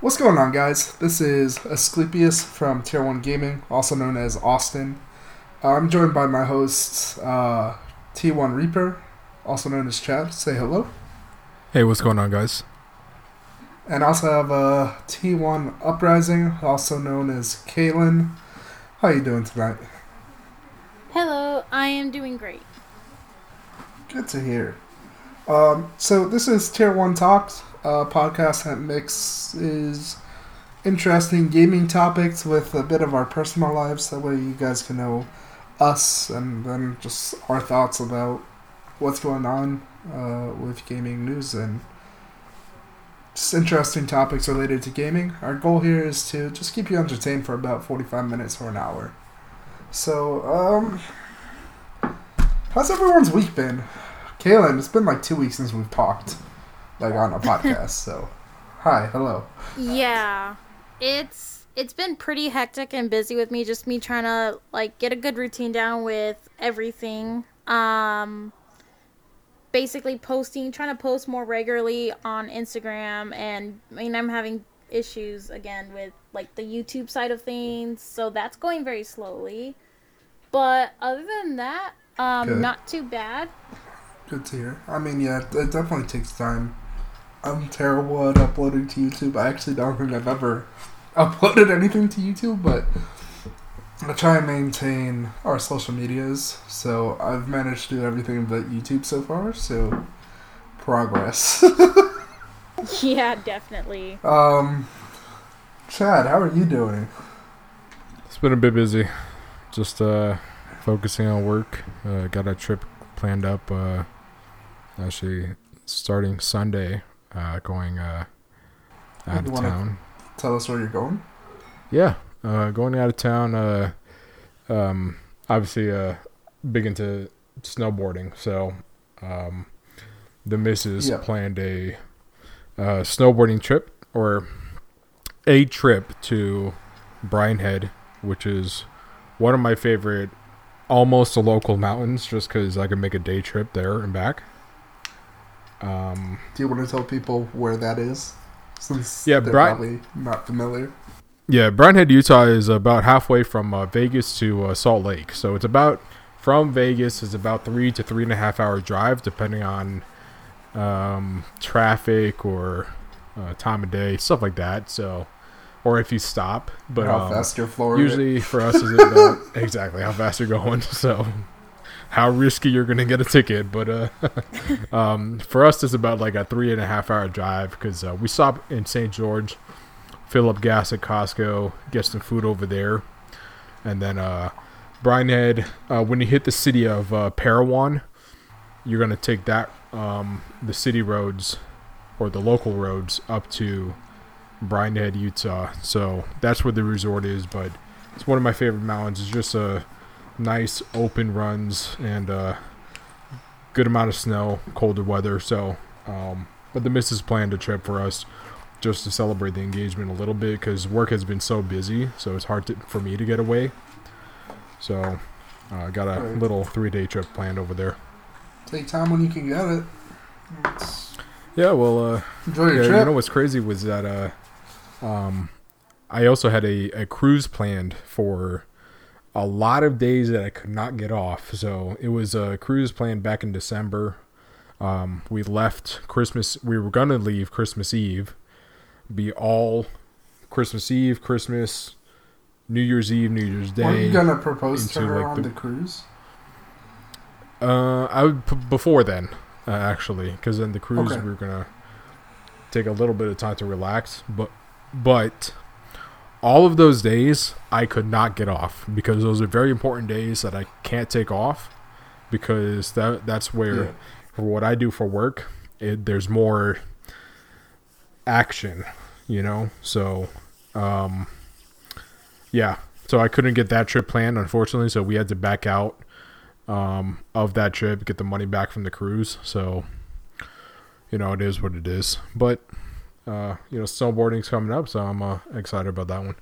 What's going on, guys? This is Asclepius from Tier 1 Gaming, also known as Austin. I'm joined by my hosts, uh, T1 Reaper, also known as Chad. Say hello. Hey, what's going on, guys? And I also have uh, T1 Uprising, also known as Kaylin. How you doing tonight? Hello, I am doing great. Good to hear. Um, so this is Tier 1 Talks, a podcast that mixes interesting gaming topics with a bit of our personal lives. That way you guys can know us and then just our thoughts about what's going on uh, with gaming news and just interesting topics related to gaming. Our goal here is to just keep you entertained for about 45 minutes or an hour. So, um, how's everyone's week been? Kaylin, it's been like two weeks since we've talked, like on a podcast. so, hi, hello. Yeah, it's it's been pretty hectic and busy with me. Just me trying to like get a good routine down with everything. Um, basically posting, trying to post more regularly on Instagram, and I mean I'm having issues again with like the YouTube side of things, so that's going very slowly. But other than that, um, Good. not too bad. Good to hear. I mean, yeah, it definitely takes time. I'm terrible at uploading to YouTube. I actually don't think I've ever uploaded anything to YouTube, but I try and maintain our social medias. So I've managed to do everything but YouTube so far. So progress. Yeah, definitely. um, Chad, how are you doing? It's been a bit busy. Just uh, focusing on work. Uh, got a trip planned up. Uh, actually, starting Sunday. Uh, going uh, out You of town. Tell us where you're going. Yeah, uh, going out of town. Uh, um, obviously, uh, big into snowboarding. So, um, the missus Yeah. planned a uh, snowboarding trip or a trip to Brian Head, which is one of my favorite, almost a local mountains, just because I can make a day trip there and back. Um, Do you want to tell people where that is? Since Yeah, they're Bri- probably not familiar. Yeah, Brian Head, Utah is about halfway from uh, Vegas to uh, Salt Lake. So it's about from Vegas is about three to three and a half hour drive, depending on um, traffic or uh, time of day, stuff like that. So, or if you stop, but how um, fast you're usually for us is about exactly how fast you're going. So, how risky you're gonna get a ticket, but uh, um, for us it's about like a three and a half hour drive because uh, we stop in St. George, fill up gas at Costco, get some food over there, and then uh, Brian Head. Uh, when you hit the city of uh, Parowan, you're gonna take that um, the city roads or the local roads up to Brian Head, Utah. So that's where the resort is, but it's one of my favorite mountains. It's just a nice open runs and uh, good amount of snow, colder weather. So, um, but the missus planned a trip for us just to celebrate the engagement a little bit because work has been so busy, so it's hard to, for me to get away. So, uh, I got a Right. little three day trip planned over there. Take time when you can get it. It's- Yeah, well, uh, Enjoy your yeah, trip. you know what's crazy was that uh, um, I also had a, a cruise planned for a lot of days that I could not get off. So it was a cruise planned back in December. Um, we left Christmas. We were gonna leave Christmas Eve, be all Christmas Eve, Christmas, New Year's Eve, New Year's Day. Were you gonna propose to her like, on the- the cruise? Uh, I would p- before then, uh, actually, because then the cruise Okay. we were gonna take a little bit of time to relax, but but all of those days I could not get off because those are very important days that I can't take off because that that's where Yeah. for what I do for work, it, there's more action, you know. So, um, yeah. So I couldn't get that trip planned, unfortunately. So we had to back out um, of that trip, get the money back from the cruise. So, you know, it is what it is. But, uh, you know, snowboarding's coming up, so I'm uh, excited about that one.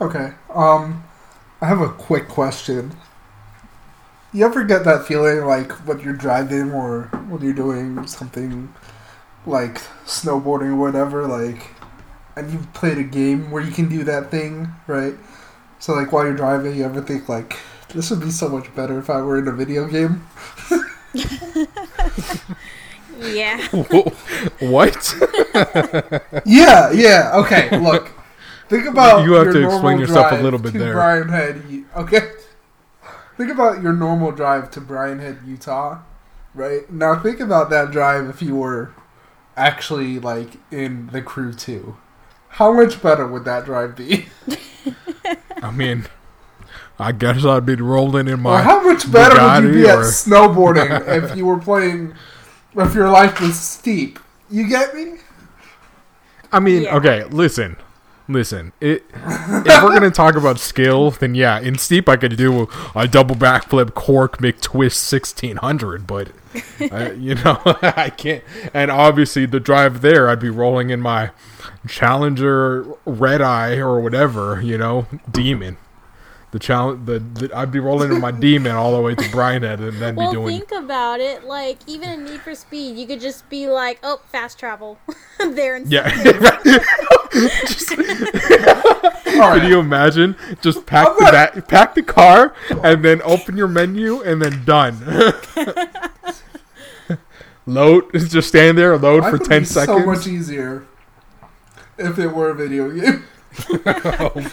Okay. Um, I have a quick question. You ever get that feeling like when you're driving or when you're doing something like snowboarding or whatever, like and you've played a game where you can do that thing, right? So like while you're driving, you ever think like this would be so much better if I were in a video game? Yeah. what? Yeah, yeah. Okay, look. Think about You have your to explain normal yourself a drive little bit to there. Brian Head, okay. Think about your normal drive to Brian Head, Utah, right? Now think about that drive if you were actually like in the crew two. How much better would that drive be? I mean, I guess I'd be rolling in my. or how much better would you be Bugatti at snowboarding if you were playing if your life was steep? You get me? I mean, Yeah. okay, listen, listen. It, if we're gonna talk about skill, then yeah, in steep I could do a double backflip cork McTwist sixteen hundred, but I, uh, you know I can't. And obviously the drive there, I'd be rolling in my Challenger Red Eye or whatever, you know, Demon. The challenge, the, the I'd be rolling in my Demon all the way to Brian Head, and then Well, be doing. think about it. Like, even in Need for Speed, you could just be like, "Oh, fast travel," there and yeah, Just- All right. Can you imagine? Just pack I'm the not- back, pack the car, and then open your menu, and then done. load, just stand there, load Life for would ten be So seconds. much easier if it were a video game. Oh.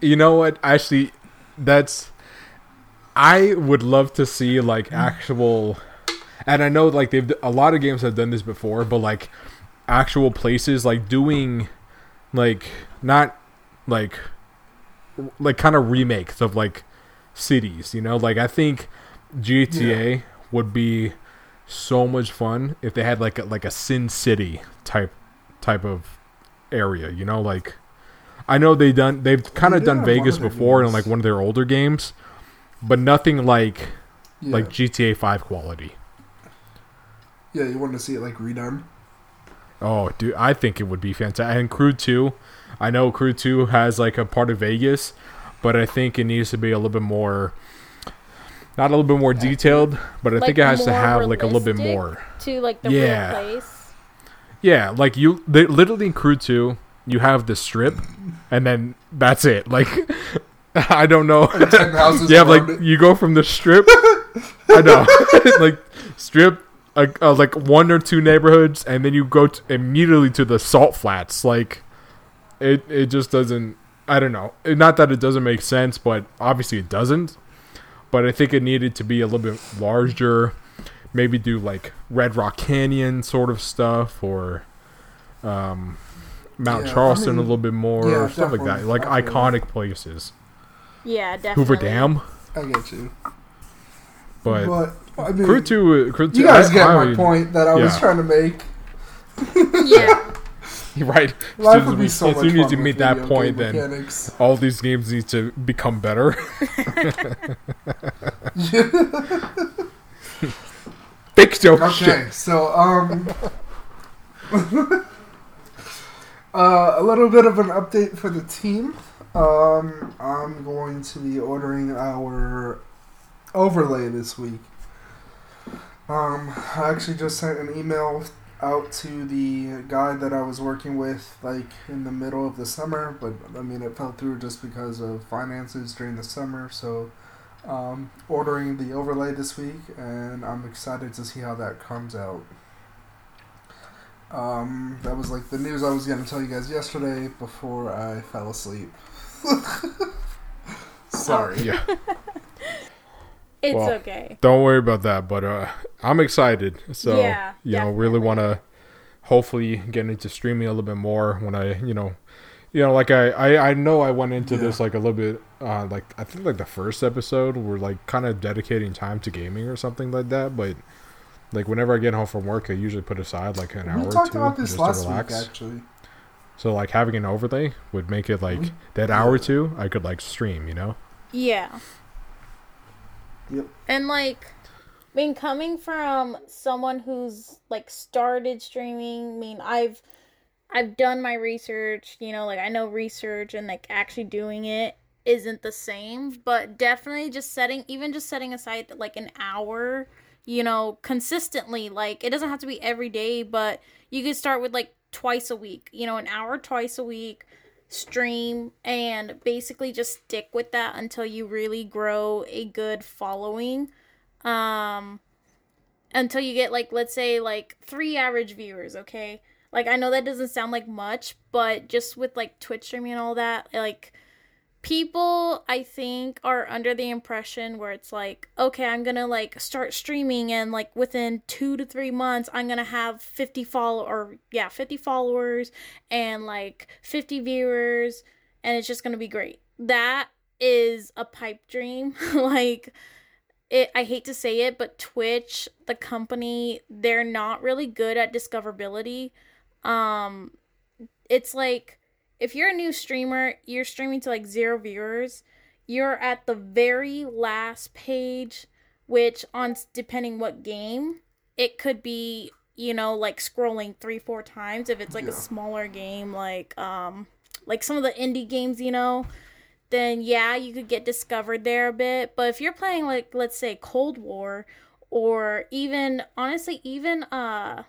You know what? Actually, that's. I would love to see like mm. actual, and I know like they've a lot of games have done this before, but like actual places like doing, like not like like kind of remakes of like cities. You know, like I think GTA would be so much fun if they had like a, like a Sin City type type of area. You know, like I know they done they've kind of done Vegas of their before in like one of their older games, but nothing like Yeah. like GTA Five quality. yeah, you want to see it like redone. Oh, dude, I think it would be fantastic. And Crew Two, I know Crew Two has like a part of Vegas, but I think it needs to be a little bit more. Not a little bit more detailed, but I Like, think it has to have like a little bit more. to like the Yeah. real place. Yeah, like you, they, literally in Crew Two, you have the strip, and then that's it. Like, I don't know. Ten houses yeah, like it. you go from the strip. I know, like strip, uh, uh, like one or two neighborhoods, and then you go t- immediately to the salt flats. Like, it it just doesn't. I don't know. Not that it doesn't make sense, but obviously it doesn't. But I think it needed to be a little bit larger. Maybe do like Red Rock Canyon sort of stuff, or um, Mount Yeah, I Charleston mean, a little bit more, yeah, stuff like that. Like definitely. iconic places. Yeah, definitely. Hoover Dam, I get you, but, but I mean, Crew Two, uh, Crew Two. you guys I- get I my would- point that I was trying to make. Yeah. You're right. As Life soon would as be we, so as much soon fun as you meet that point, then mechanics. all these games need to become better. Fix your Okay, shit. so um, uh, a little bit of an update for the team. Um, I'm going to be ordering our overlay this week. Um, I actually just sent an email out to the guy that I was working with, like in the middle of the summer, but I mean it fell through just because of finances during the summer. So, um, ordering the overlay this week, and I'm excited to see how that comes out. Um, that was like the news I was going to tell you guys yesterday before I fell asleep. Sorry. Yeah. It's Well, okay. Don't worry about that. But uh, I'm excited. So Yeah, you know, really want to hopefully get into streaming a little bit more when I, you know, you know, like I, I, I know I went into Yeah. this like a little bit, uh, like I think like the first episode we're like kind of dedicating time to gaming or something like that. But like whenever I get home from work, I usually put aside like an hour We or talked two about this just last to relax. week, actually. So like having an overlay would make it like We- that hour or two I could like stream, you know? Yeah. Yep. And like, I mean, coming from someone who's like started streaming, I mean, I've I've done my research, you know, like I know research and like actually doing it isn't the same, but definitely just setting even just setting aside like an hour, you know, consistently, like it doesn't have to be every day, but you could start with like twice a week, you know, an hour twice a week stream and basically just stick with that until you really grow a good following. Um until you get like let's say like 3 average viewers, okay? Like I know that doesn't sound like much, but just with like Twitch streaming and all that, like people I think are under the impression where it's like, okay, I'm gonna like start streaming and like within two to three months I'm gonna have 50 follow or yeah, 50 followers and like 50 viewers and it's just gonna be great. That is a pipe dream. like it I hate to say it, but Twitch, the company, they're not really good at discoverability. Um it's like if you're a new streamer, you're streaming to like zero viewers, you're at the very last page, which on depending what game, it could be, you know, like scrolling three, four times if it's like yeah. a smaller game like um like some of the indie games, you know, then yeah, you could get discovered there a bit. But if you're playing like let's say Cold War or even honestly even uh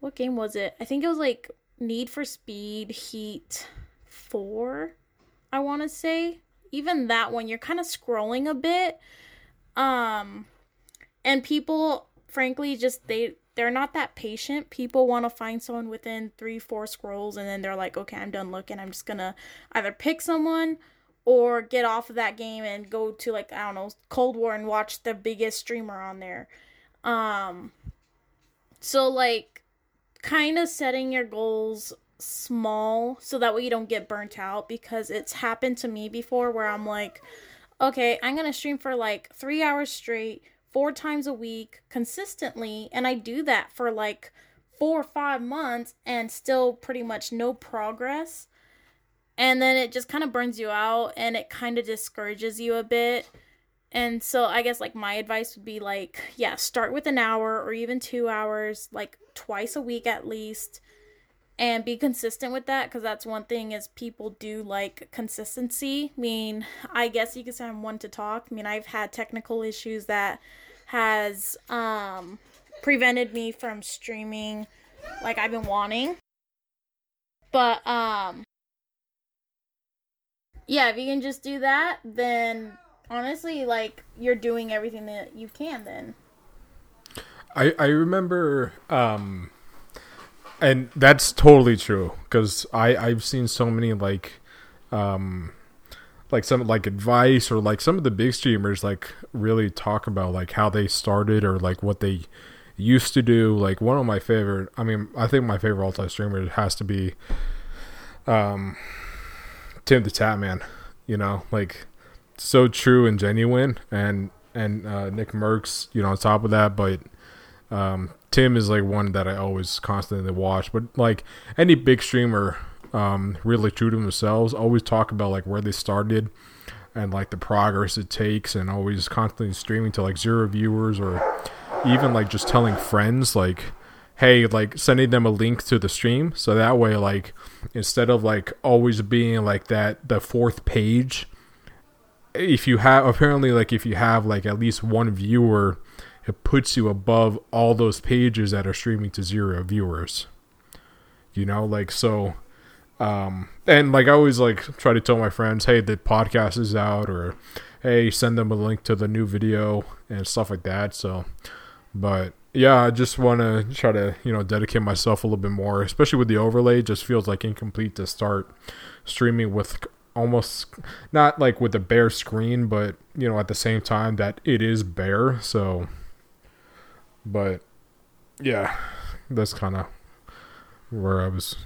what game was it? I think it was like Need for Speed Heat 4, I want to say. Even that one, you're kind of scrolling a bit. Um, and people, frankly, just they they're not that patient. People want to find someone within three, four scrolls, and then they're like, okay, I'm done looking. I'm just gonna either pick someone or get off of that game and go to like I don't know Cold War and watch the biggest streamer on there. Um, so like kind of setting your goals small so that way you don't get burnt out because it's happened to me before where I'm like, okay, I'm going to stream for like three hours straight, four times a week, consistently. And I do that for like four or five months and still pretty much no progress. And then it just kind of burns you out and it kind of discourages you a bit. And so I guess like my advice would be like, yeah, start with an hour or even 2 hours, like twice a week at least and be consistent with that because that's one thing is people do like consistency. I mean, I guess you could say I'm one to talk. I mean, I've had technical issues that has um prevented me from streaming like I've been wanting. But um yeah, if you can just do that, then honestly, like you're doing everything that you can. Then. I I remember, um, and that's totally true because I I've seen so many like, um, like some like advice or like some of the big streamers like really talk about like how they started or like what they used to do. Like one of my favorite, I mean, I think my favorite all time streamer has to be, um, Tim the Tatman. You know, like so true and genuine, and and uh, Nick Mercs, you know, on top of that, but um, Tim is like one that I always constantly watch. But like any big streamer, um, really true to themselves, always talk about like where they started and like the progress it takes, and always constantly streaming to like zero viewers or even like just telling friends like hey like sending them a link to the stream so that way like instead of like always being like that the fourth page if you have apparently like if you have like at least one viewer it puts you above all those pages that are streaming to zero viewers. You know like so um and like i always like try to tell my friends hey the podcast is out or hey send them a link to the new video and stuff like that so. But yeah i just want to try to you know dedicate myself a little bit more especially with the overlay it just feels like incomplete to start streaming with almost not like with a bare screen, but you know, at the same time that it is bare. So, but yeah, that's kind of where I was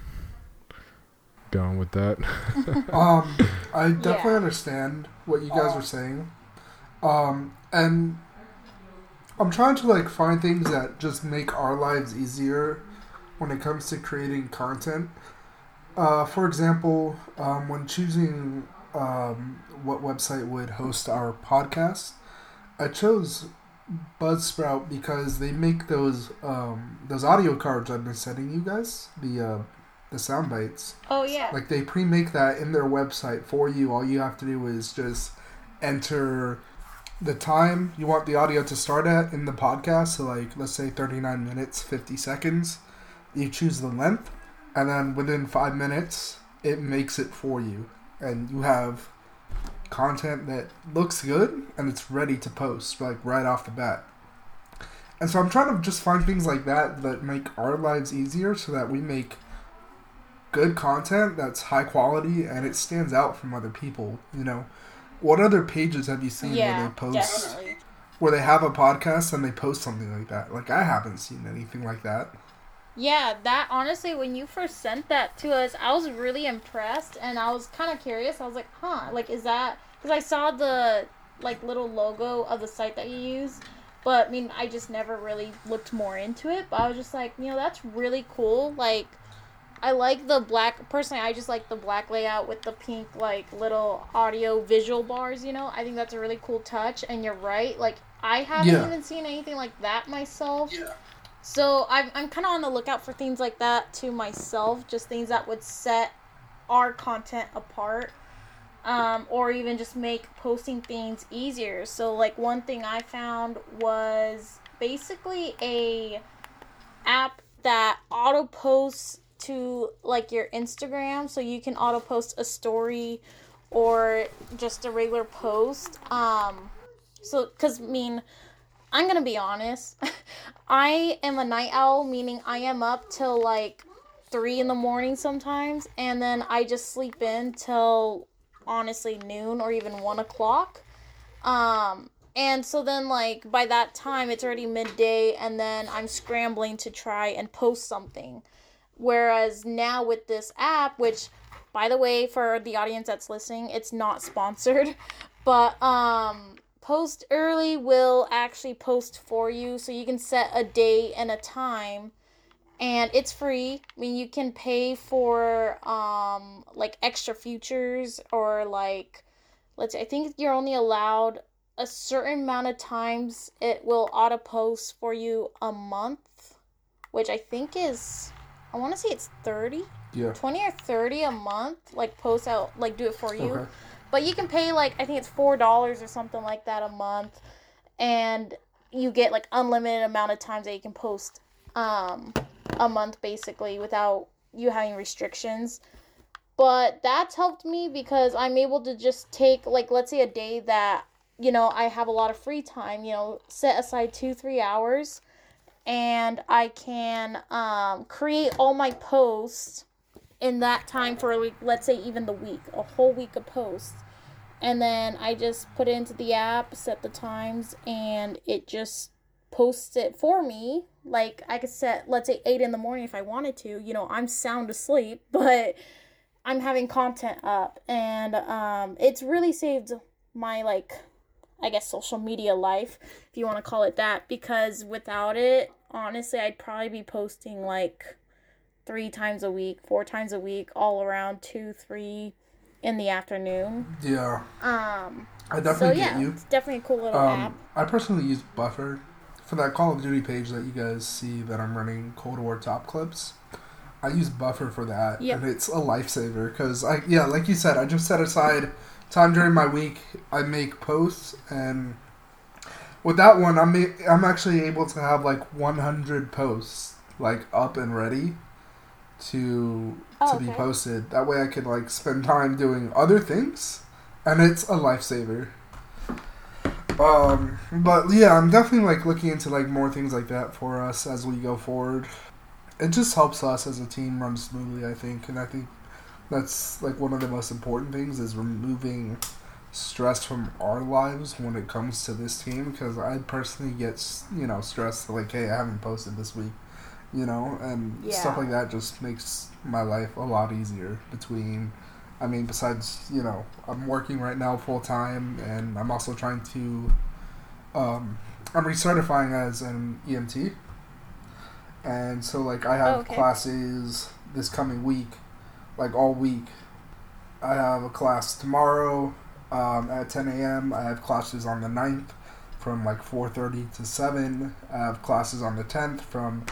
going with that. um, I definitely yeah. understand what you guys are saying. Um, and I'm trying to like find things that just make our lives easier when it comes to creating content. Uh, for example, um, when choosing um, what website would host our podcast, I chose Buzzsprout because they make those um, those audio cards I've been sending you guys the uh, the sound bites. Oh yeah. Like they pre-make that in their website for you. All you have to do is just enter the time you want the audio to start at in the podcast. So like let's say 39 minutes 50 seconds. You choose the length and then within five minutes, it makes it for you, and you have content that looks good and it's ready to post like right off the bat. And so I'm trying to just find things like that that make our lives easier so that we make good content that's high quality and it stands out from other people, you know. What other pages have you seen where they post definitely. where they have a podcast and they post something like that? Like I haven't seen anything like that. Yeah, that honestly, when you first sent that to us, I was really impressed, and I was kind of curious. I was like, "Huh, like is that?" Because I saw the like little logo of the site that you use, but I mean, I just never really looked more into it. But I was just like, you know, that's really cool. Like, I like the black. Personally, I just like the black layout with the pink like little audio visual bars. You know, I think that's a really cool touch. And you're right. Like, I haven't Yeah. even seen anything like that myself. So I'm, I'm kind of on the lookout for things like that to myself, just things that would set our content apart, um, or even just make posting things easier. So like one thing I found was basically a app that auto posts to like your Instagram, so you can auto post a story or just a regular post. Um, so because I mean. I'm gonna be honest. I am a night owl, meaning I am up till like three in the morning sometimes, and then I just sleep in till honestly noon or even one o'clock. Um, and so then like by that time it's already midday, and then I'm scrambling to try and post something. Whereas now with this app, which by the way, for the audience that's listening, it's not sponsored, but um post early will actually post for you so you can set a date and a time and it's free i mean you can pay for um like extra futures or like let's say i think you're only allowed a certain amount of times it will auto post for you a month which i think is i want to say it's 30 Yeah. 20 or 30 a month like post out like do it for you Okay. But you can pay like I think it's four dollars or something like that a month, and you get like unlimited amount of times that you can post um a month basically without you having restrictions. But that's helped me because I'm able to just take like let's say a day that you know I have a lot of free time, you know, set aside two three hours, and I can um, create all my posts in that time for a week, let's say even the week a whole week of posts. And then i just put it into the app set the times and it just posts it for me. Like i could set let's say 8 in the morning if i wanted to you know i'm sound asleep but i'm having content up. And um, it's really saved my like i guess social media life if you want to call it that because without it honestly i'd probably be posting like three times a week, four times a week, all around two, three in the afternoon. Yeah. Um, I so definitely yeah, get you. it's definitely a cool little app. Um, I personally use Buffer for that Call of Duty page that you guys see that I'm running Cold War top clips. I use Buffer for that, Yep. and it's a lifesaver because I yeah, like you said, I just set aside time during my week. I make posts, and with that one, I'm I'm actually able to have like 100 posts like up and ready to Oh, to be okay. posted. That way, I could like spend time doing other things, and it's a lifesaver. Um, but yeah, I'm definitely like looking into like more things like that for us as we go forward. It just helps us as a team run smoothly, I think, and I think that's like one of the most important things is removing stress from our lives when it comes to this team because I personally get you know stressed like hey I haven't posted this week you know and stuff like that just makes my life a lot easier between I mean besides you know I'm working right now full time and I'm also trying to um, I'm recertifying as an EMT and so like I have Oh, okay. classes this coming week like all week I have a class tomorrow um, at 10 a.m. I have classes on the 9th from like 4.30 to 7. I have classes on the 10th from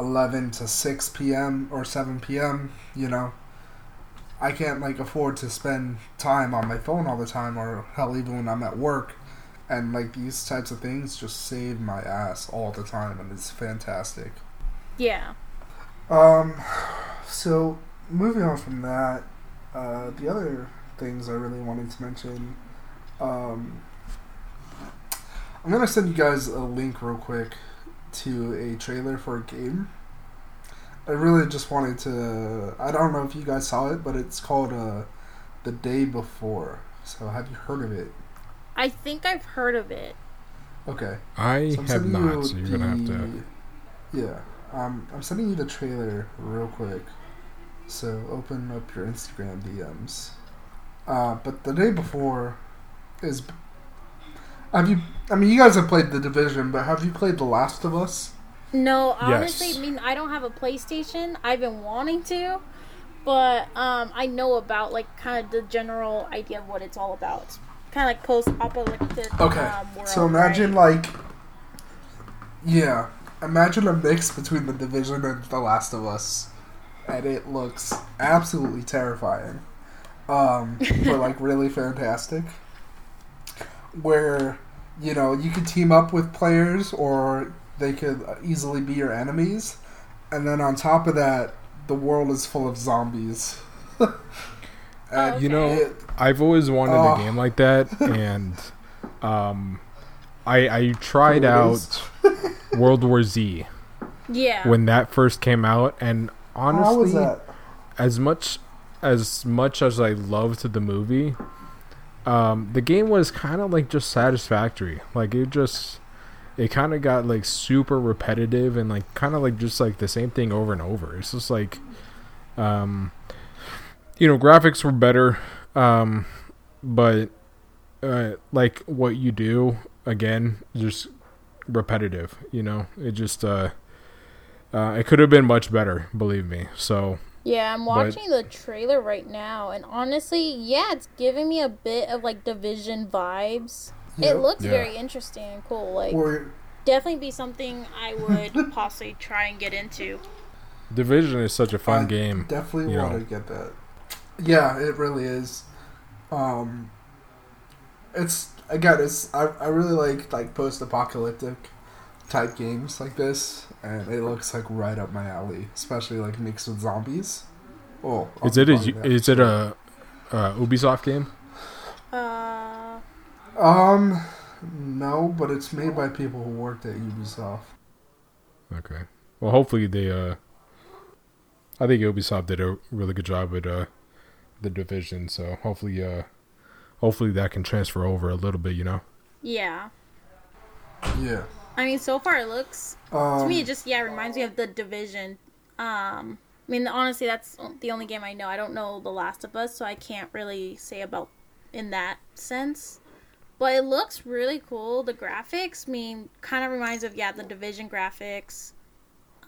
11 to 6 p.m. or 7 p.m. You know, I can't like afford to spend time on my phone all the time or hell even when I'm at work. And like these types of things just save my ass all the time and it's fantastic. Yeah. Um, so moving on from that, uh, the other things I really wanted to mention. Um, I'm gonna send you guys a link real quick to a trailer for a game. I really just wanted to. I don't know if you guys saw it, but it's called uh, "The Day Before." So have you heard of it? I think I've heard of it. Okay. I So have not, you so you're gonna have to. the- Yeah, um, I'm sending you the trailer real quick. So open up your Instagram DMs. Uh, but the day before is. Have you? I mean, you guys have played the Division, but have you played The Last of Us? No, honestly, Yes. I mean, I don't have a PlayStation. I've been wanting to, but um, I know about like kind of the general idea of what it's all about. It's kind of like post-apocalyptic. Okay. Um, world, so imagine right? like. Yeah, imagine a mix between the Division and The Last of Us, and it looks absolutely terrifying. Um, but like really fantastic. Where, you know, you could team up with players, or they could easily be your enemies, and then on top of that, the world is full of zombies. and You know, it, I've always wanted Oh. a game like that, and um, I I tried out. World War Z yeah, when that first came out, and how was honestly, that? as much as much as I loved the movie, um, the game was kind of like just satisfactory. Like it just, it kind of got like super repetitive and like kind of like just like the same thing over and over. It's just like, um, you know, graphics were better, um, but uh, like what you do again, just repetitive. You know, it just uh, uh, it could have been much better. Believe me. So. Yeah. I'm but- watching the trailer right now, and honestly, yeah, it's giving me a bit of like Division vibes. Yeah. It looks Yeah. very interesting and cool. Like, Or definitely be something I would possibly try and get into. Division is such a fun I game. Definitely want know. to get that. Yeah, it really is. Um, it's again, it's I, I really like like post apocalyptic type games like this, and it looks like right up my alley, especially like mixed with zombies. Oh, I'll Is it a, be buying that. is it a uh, Ubisoft game? Uh, Um, no, but it's made by people who worked at Ubisoft. Okay. Well, hopefully they. Uh, I think Ubisoft did a really good job with uh, the Division, so hopefully, uh, hopefully that can transfer over a little bit. You know. yeah. Yeah. I mean, so far it looks Um, to me it just yeah reminds me of the division. Um i mean honestly that's the only game i know. I don't know the last of us so i can't really say about in that sense. But it looks really cool. The graphics I mean kind of reminds of yeah the division graphics.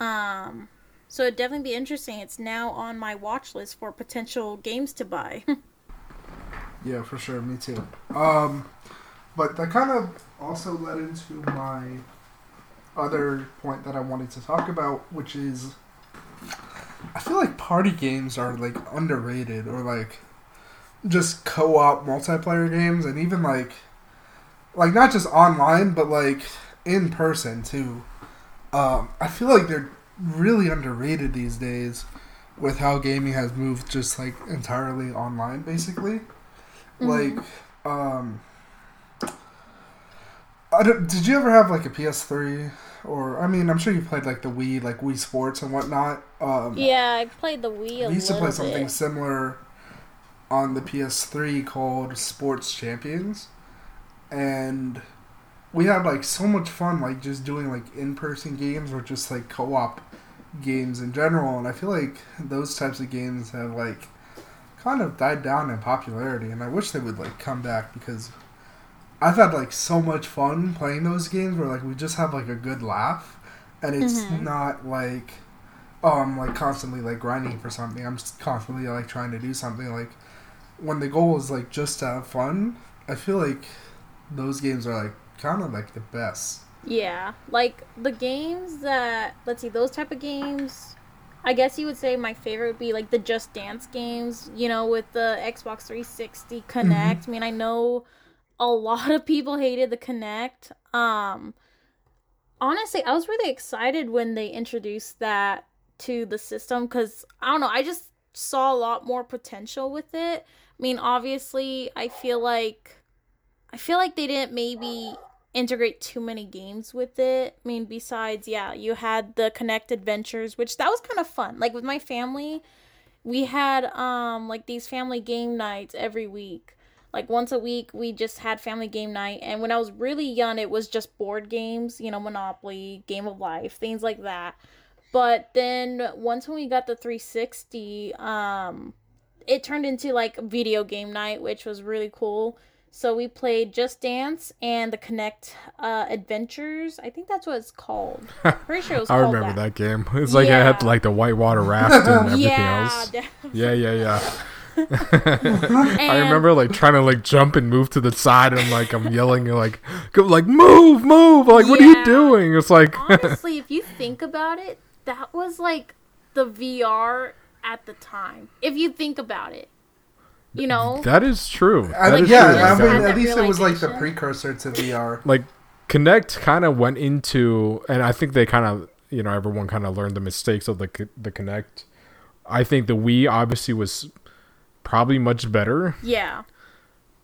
Um so it'd definitely be interesting. It's now on my watch list for potential games to buy. Yeah, for sure. Me too. Um, but that kind of also led into my other point that I wanted to talk about, which is I feel like party games are like underrated or like just co-op multiplayer games and even like like not just online but like in person too. Um, I feel like they're really underrated these days with how gaming has moved just like entirely online basically. Like, um, did you ever have like a PS3 or I mean I'm sure you played like the Wii, like Wii Sports and whatnot. Um, yeah i played the wii a we used to play something bit. similar on the PS3 called Sports Champions, and we had like so much fun, like just doing like in-person games or just like co-op games in general. And I feel like those types of games have like kind of died down in popularity, and I wish they would like come back because I've had like so much fun playing those games where like we just have like a good laugh, and it's Mhm. not like oh I'm like constantly like grinding for something. I'm just constantly like trying to do something like when the goal is like just to have fun. I feel like those games are like kind of like the best. Yeah, like the games that let's see, those type of games. I guess you would say my favorite would be like the Just Dance games. You know, with the Xbox 360 Kinect. I mean, I know a lot of people hated the Kinect. Um, honestly, I was really excited when they introduced that to the system because I don't know. I just saw a lot more potential with it. I mean, obviously, I feel like I feel like they didn't maybe integrate too many games with it. I mean, besides, yeah, you had the Kinect Adventures, which that was kind of fun. Like with my family, we had um like these family game nights every week. Like once a week, we just had family game night. And when I was really young, it was just board games, you know, Monopoly, Game of Life, things like that. But then once when we got the 360, um, it turned into like video game night, which was really cool. So we played Just Dance and the Kinect uh, Adventures. I think that's what it's called. Pretty sure it was I remember that. that, game. It's like I had like the whitewater raft and everything Yeah, else. Yeah, yeah, yeah. I remember like trying to like jump and move to the side, and like I'm yelling like, go, like move, move! Like what are you doing? It's like honestly, if you think about it, that was like the VR at the time. If you think about it, you know, that is true. I, That think is yeah, true. I mean, had at least it was like the precursor to VR. like Kinect kind of went into, and I think they kind of, you know, everyone kind of learned the mistakes of the the Kinect. I think the Wii obviously was probably much better, yeah,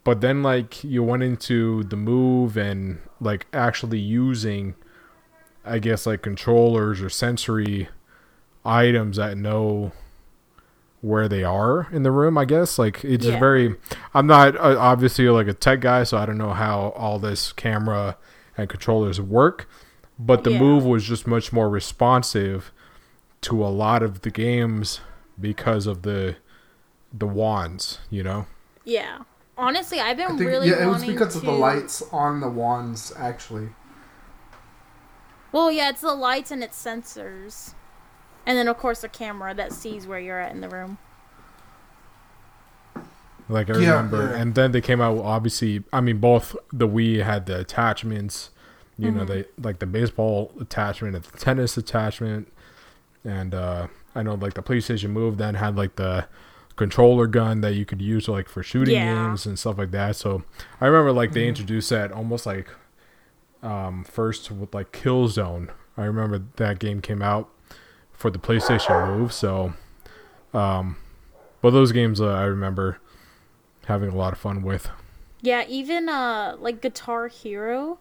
but then like you went into the Move and like actually using, I guess like controllers or sensory items that know where they are in the room. I guess like it's Yeah. very. I'm not uh, obviously like a tech guy, so I don't know how all this camera and controllers work. But the Yeah. move was just much more responsive to a lot of the games because of the the wands. You know. yeah. Honestly, I've been think really yeah, it was wanting because of the lights on the wands. Actually, Well, yeah, it's the lights and its sensors, and then of course the camera that sees where you're at in the room. Like I Yeah, remember, yeah. and then they came out. Obviously, I mean, both the Wii had the attachments. You know, Mhm. they like the baseball attachment and the tennis attachment, and uh I know like the PlayStation Move then had like the controller gun that you could use like for shooting Yeah. games and stuff like that. So I remember like they introduced that almost like um first with like Killzone. I remember that game came out for the PlayStation Move. So, um, but those games uh, I remember having a lot of fun with. Yeah, even uh like Guitar Hero.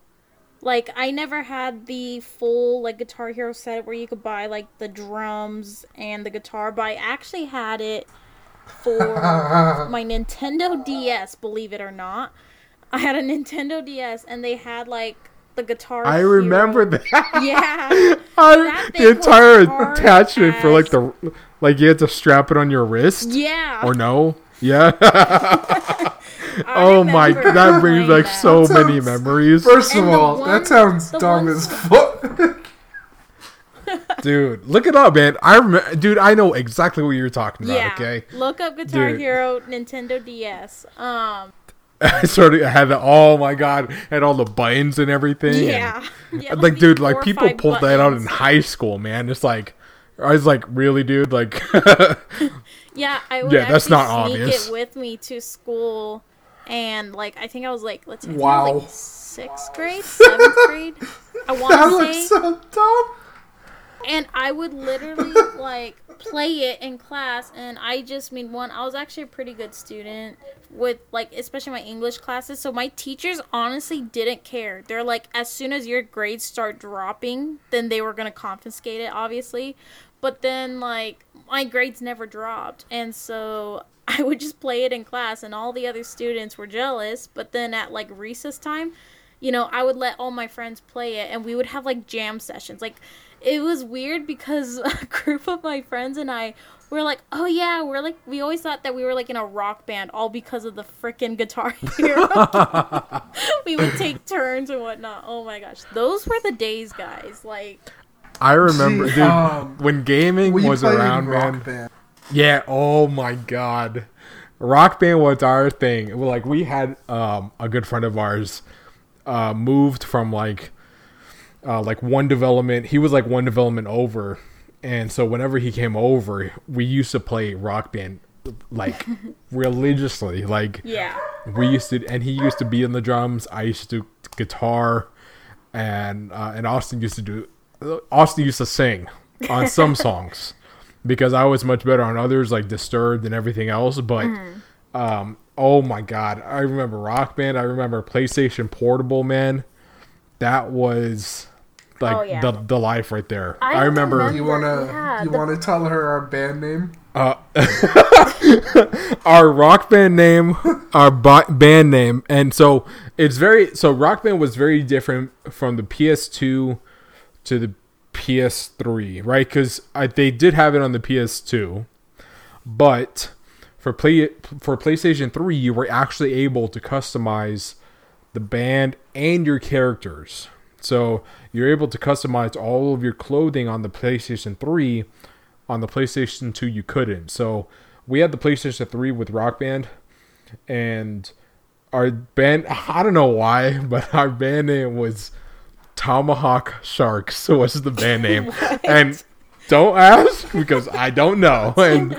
Like I never had the full like Guitar Hero set where you could buy like the drums and the guitar, but I actually had it for my Nintendo DS, believe it or not. I had a Nintendo DS and they had like the guitar I Hero- remember that. Yeah. I, That the entire hard attachment for like the like you had to strap it on your wrist Yeah. or no? Yeah. Oh my, remember that brings playing like that. so That many memories, first of all, one- that sounds dumb one as fuck. Dude. Look it up, man. I remember, dude. I know exactly what you're talking about. Yeah. Okay. Look up Guitar Dude. Hero Nintendo DS. Um I sort of had the oh my god, had all the buttons and everything. and- Yeah. Yeah, like, dude, like people pulled that out in high school, man. It's like, I was like, really, dude, like, Yeah, I would Yeah, that's not sneak obvious. it with me to school, and like I think I was like, let's see, I think I was, Wow. like sixth grade, seventh grade. I want That to looks say, so dumb. And I would literally like play it in class, and I just mean one, I was actually a pretty good student with like especially my English classes, so my teachers honestly didn't care. They're like, as soon as your grades start dropping, then they were gonna confiscate it, obviously. But then like my grades never dropped, and so I would just play it in class, and all the other students were jealous. But then at like recess time, you know, I would let all my friends play it, and we would have like jam sessions. Like it was weird because a group of my friends and I were like, oh yeah, we're like we always thought that we were like in a rock band, all because of the freaking guitar hero. we would take turns and whatnot. Oh my gosh, those were the days, guys. Like. I remember, Gee, dude, um, when gaming was around, Rock man. Band. Yeah. Oh my god, Rock Band was our thing. Like we had um, a good friend of ours uh, moved from like uh, like one development. He was like one development over, and so whenever he came over, we used to play Rock Band like religiously. Like Yeah. we used to, and he used to be in the drums. I used to do guitar, and uh, and Austin used to do. Austin used to sing on some songs. because I was much better on others like Disturbed and everything else. But Mm-hmm. um, oh my god, I remember Rock Band. I remember PlayStation Portable, man. That was like Oh, yeah. the the life right there. I I, remember. remember- You wanna Yeah, you the- wanna tell her our band name? Uh, our rock band name, our ba- band name, and so it's very so. Rock band was very different from the PS2 to the PS3, right? Because they did have it on the PS2, but for play for PlayStation 3, you were actually able to customize the band and your characters. So you're able to customize all of your clothing on the PlayStation 3 on the PlayStation 2 you couldn't. So we had the PlayStation 3 with Rock Band and our band I don't know why, but our band name was Tomahawk Sharks So was the band name. and don't ask because I don't know. And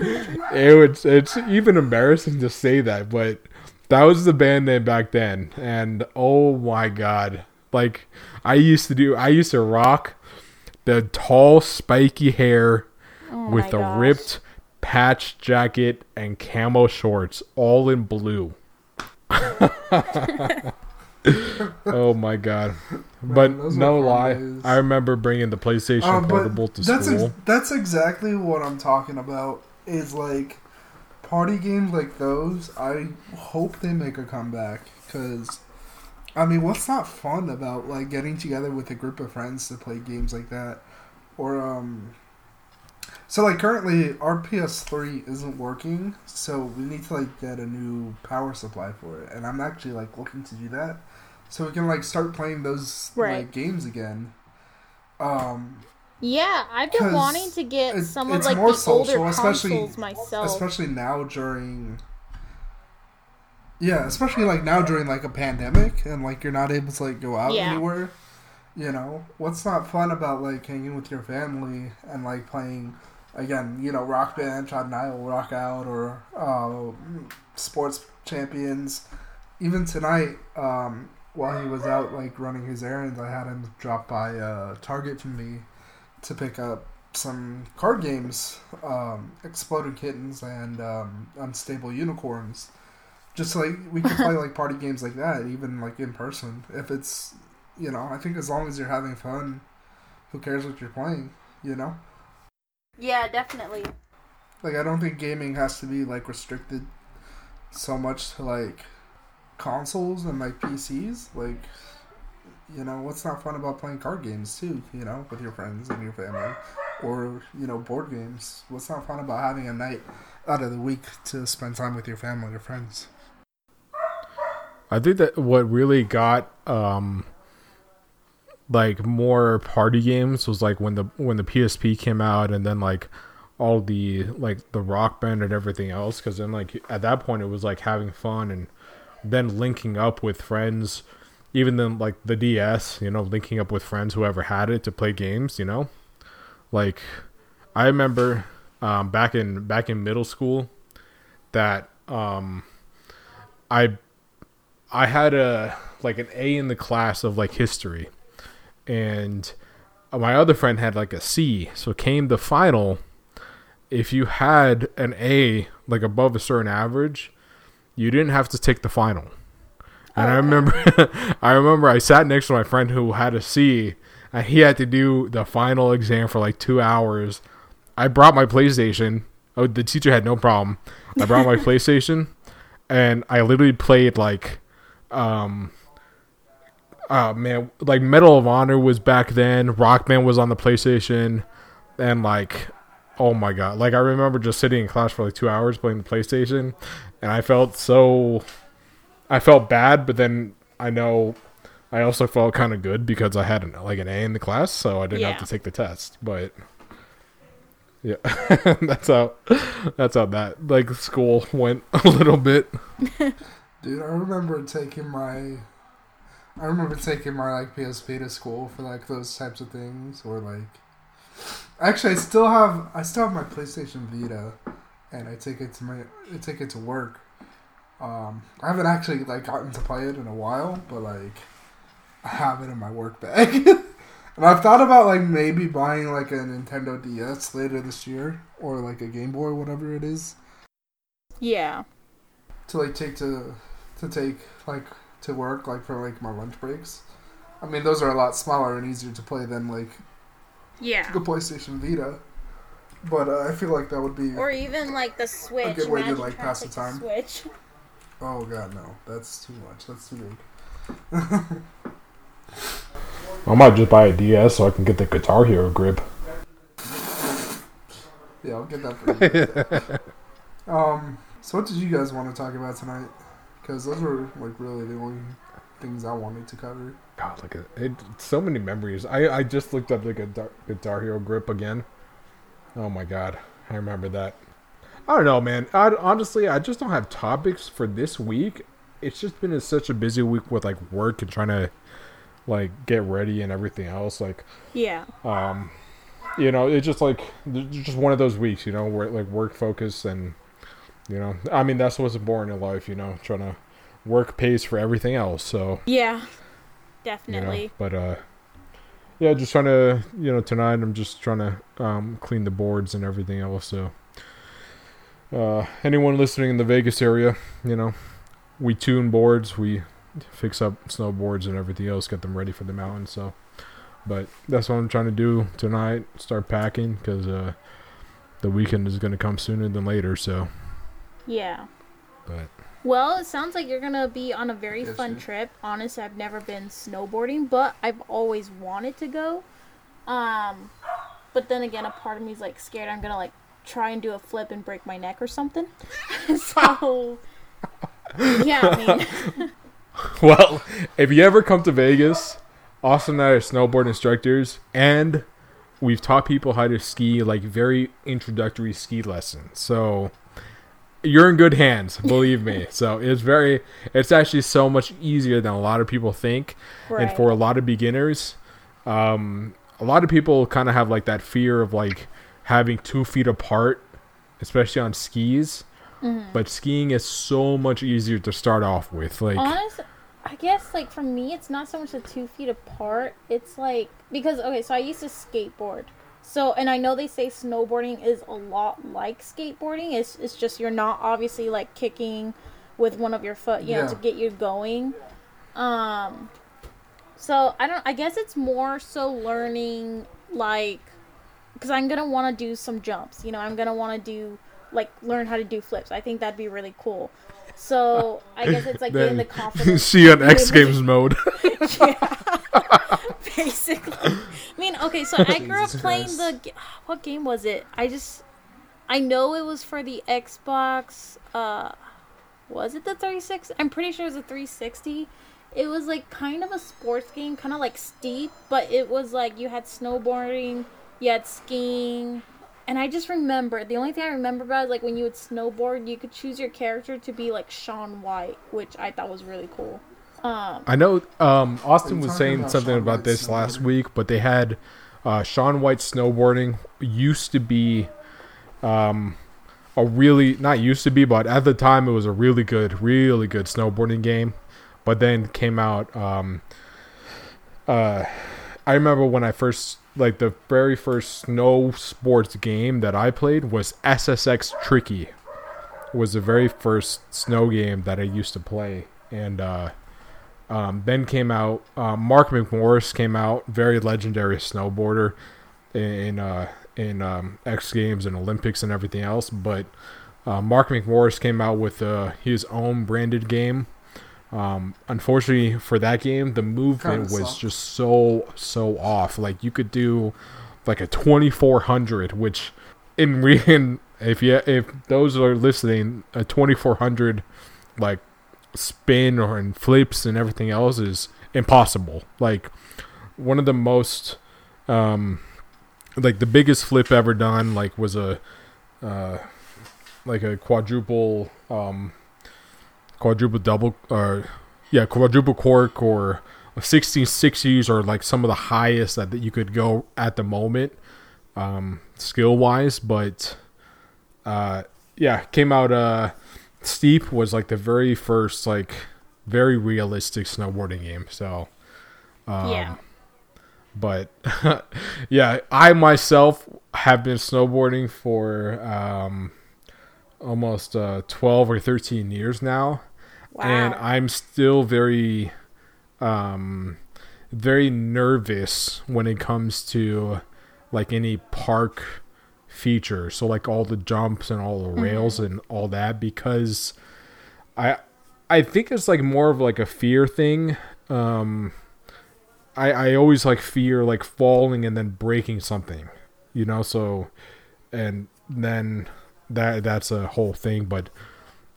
it was it's even embarrassing to say that, but that was the band name back then. And oh my god. Like I used to do I used to rock the tall spiky hair Oh with my the gosh. ripped patch jacket and camo shorts, all in blue. oh my god! But those no lie, days. I remember bringing the PlayStation Uh, Portable to that's school. ex- that's exactly what I'm talking about. Is like party games like those. I hope they make a comeback because, I mean, what's not fun about like getting together with a group of friends to play games like that, or um. So like currently our PS3 isn't working, so we need to like get a new power supply for it, and I'm actually like looking to do that, so we can like start playing those Right. like games again. Um, Yeah, I've been wanting to get it's- some of like the older social, especially- consoles myself. especially now during yeah especially like now during like a pandemic and like you're not able to like go out Yeah. anywhere you know what's not fun about like hanging with your family and like playing again you know rock band chad and i will rock out or uh, sports champions even tonight um while he was out like running his errands i had him drop by uh target for me to pick up some card games, um, Exploding Kittens and um, Unstable Unicorns. Just like we can play like party games like that, even like in person. If it's, you know, I think as long as you're having fun, who cares what you're playing, you know? yeah, definitely. Like I don't think gaming has to be like restricted so much to like consoles and like PCs. Like, you know, what's not fun about playing card games too? You know, with your friends and your family, or you know, board games. What's not fun about having a night out of the week to spend time with your family or friends? I think that what really got um like more party games was like when the when the PSP came out and then like all the like the rock band and everything else because then like at that point it was like having fun and then linking up with friends even then like the DS you know linking up with friends whoever had it to play games you know like I remember um back in back in middle school that um I I had a like an A in the class of like history, and my other friend had like a C. So came the final. If you had an A like above a certain average, you didn't have to take the final. And I remember, I remember I sat next to my friend who had a C, and he had to do the final exam for like two hours. I brought my PlayStation. Oh, the teacher had no problem. I brought my PlayStation, and I literally played like um uh man like medal of honor was back then Rockman was on the playstation and like oh my god like i remember just sitting in class for like two hours playing the playstation and i felt so i felt bad but then i know i also felt kind of good because i had an, like an a in the class so i didn't Yeah. have to take the test but yeah that's how that's how that like school went a little bit Dude, I remember taking my, I remember taking my like PSP to school for like those types of things, or like, actually, I still have, I still have my PlayStation Vita, and I take it to my, I take it to work. Um, I haven't actually like gotten to play it in a while, but like, I have it in my work bag, And I've thought about like maybe buying like a Nintendo DS later this year or like a Game Boy, whatever it is, Yeah. to like take to to take like to work like for like my lunch breaks. I mean, those are a lot smaller and easier to play than like Yeah. the PlayStation Vita. But uh, I feel like that would be. Or even like the Switch. A good way to, like, pass to the time. Switch. Oh god, no, that's too much. That's too big. I might just buy a DS so I can get the Guitar Hero grip. Yeah, I'll get that for you. um, so what did you guys want to talk about tonight? Because those were like really the only things I wanted to cover. God, like a, it, so many memories. I, I just looked up the Guitar, Guitar Hero grip again. Oh my god, I remember that. I don't know, man. I, honestly, I just don't have topics for this week. It's just been a, such a busy week with like work and trying to like get ready and everything else. Like, Yeah. um, you know, it's just like it's just one of those weeks, you know, where like work focus and you know, I mean that's what's important in life, you know, trying to work pays for everything else. So Yeah. you know, Definitely. but uh, yeah, just trying to you know tonight I'm just trying to um clean the boards and everything else. So uh, anyone listening in the Vegas area, you know, we tune boards, we fix up snowboards and everything else, get them ready for the mountain. So, but that's what I'm trying to do tonight. Start packing because uh, the weekend is going to come sooner than later. So, Yeah. but Well, it sounds like you're gonna be on a very Yes, fun sir. trip. Honestly, I've never been snowboarding, but I've always wanted to go. Um, but then again, a part of me is like scared I'm gonna like try and do a flip and break my neck or something. so, yeah, I mean, well, if you ever come to Vegas, Austin and I are snowboard instructors, and we've taught people how to ski like very introductory ski lessons. So you're in good hands, believe me. So it's very, it's actually so much easier than a lot of people think. And for a lot of beginners, um, a lot of people kind of have like that fear of like having two feet apart, especially on skis. Mm-hmm. But skiing is so much easier to start off with. Like, honest, I guess like for me, it's not so much the two feet apart. It's like because okay, so I used to skateboard. So and I know they say snowboarding is a lot like skateboarding. It's it's just you're not obviously like kicking with one of your foot, you know, to get you going. Um so I don't I guess it's more so learning like cuz I'm going to want to do some jumps, you know, I'm going to want to do like learn how to do flips. I think that'd be really cool. So, I guess it's like getting the confidence. see on X Games mode. yeah. basically. I mean, okay, so I grew up playing Christ. the what game was it? I just I know it was for the Xbox. Uh, was it the 360? I'm pretty sure it was a 360. It was like kind of a sports game, kind of like steep, but it was like you had snowboarding, you had skiing, and I just remember the only thing I remember about is like when you would snowboard, you could choose your character to be like Shaun White, which I thought was really cool. Um, I know um, Austin was saying about something Shaun about White this last week, but they had uh, Shaun White snowboarding used to be um, a really not used to be, but at the time it was a really good, really good snowboarding game. But then came out. Um, uh, I remember when I first like the very first snow sports game that I played was SSX Tricky. It Was the very first snow game that I used to play, and uh, um, then came out. Um, Mark McMorris came out, very legendary snowboarder in uh, in um, X Games and Olympics and everything else. But uh, Mark McMorris came out with uh, his own branded game. Um, unfortunately for that game, the movement was just so so off. Like you could do like a twenty four hundred, which in re- in if you if those are listening, a twenty four hundred like spin or in flips and everything else is impossible. Like one of the most um like the biggest flip ever done like was a uh like a quadruple um quadruple double or yeah quadruple cork or a 1660s or like some of the highest that, that you could go at the moment um skill wise but uh yeah came out uh steep was like the very first like very realistic snowboarding game so um yeah. But yeah, I myself have been snowboarding for um, almost uh, 12 or 13 years now. Wow. And I'm still very, um, very nervous when it comes to like any park feature. So like all the jumps and all the rails and all that because I I think it's like more of like a fear thing. Um I I always like fear like falling and then breaking something. You know, so and then that that's a whole thing, but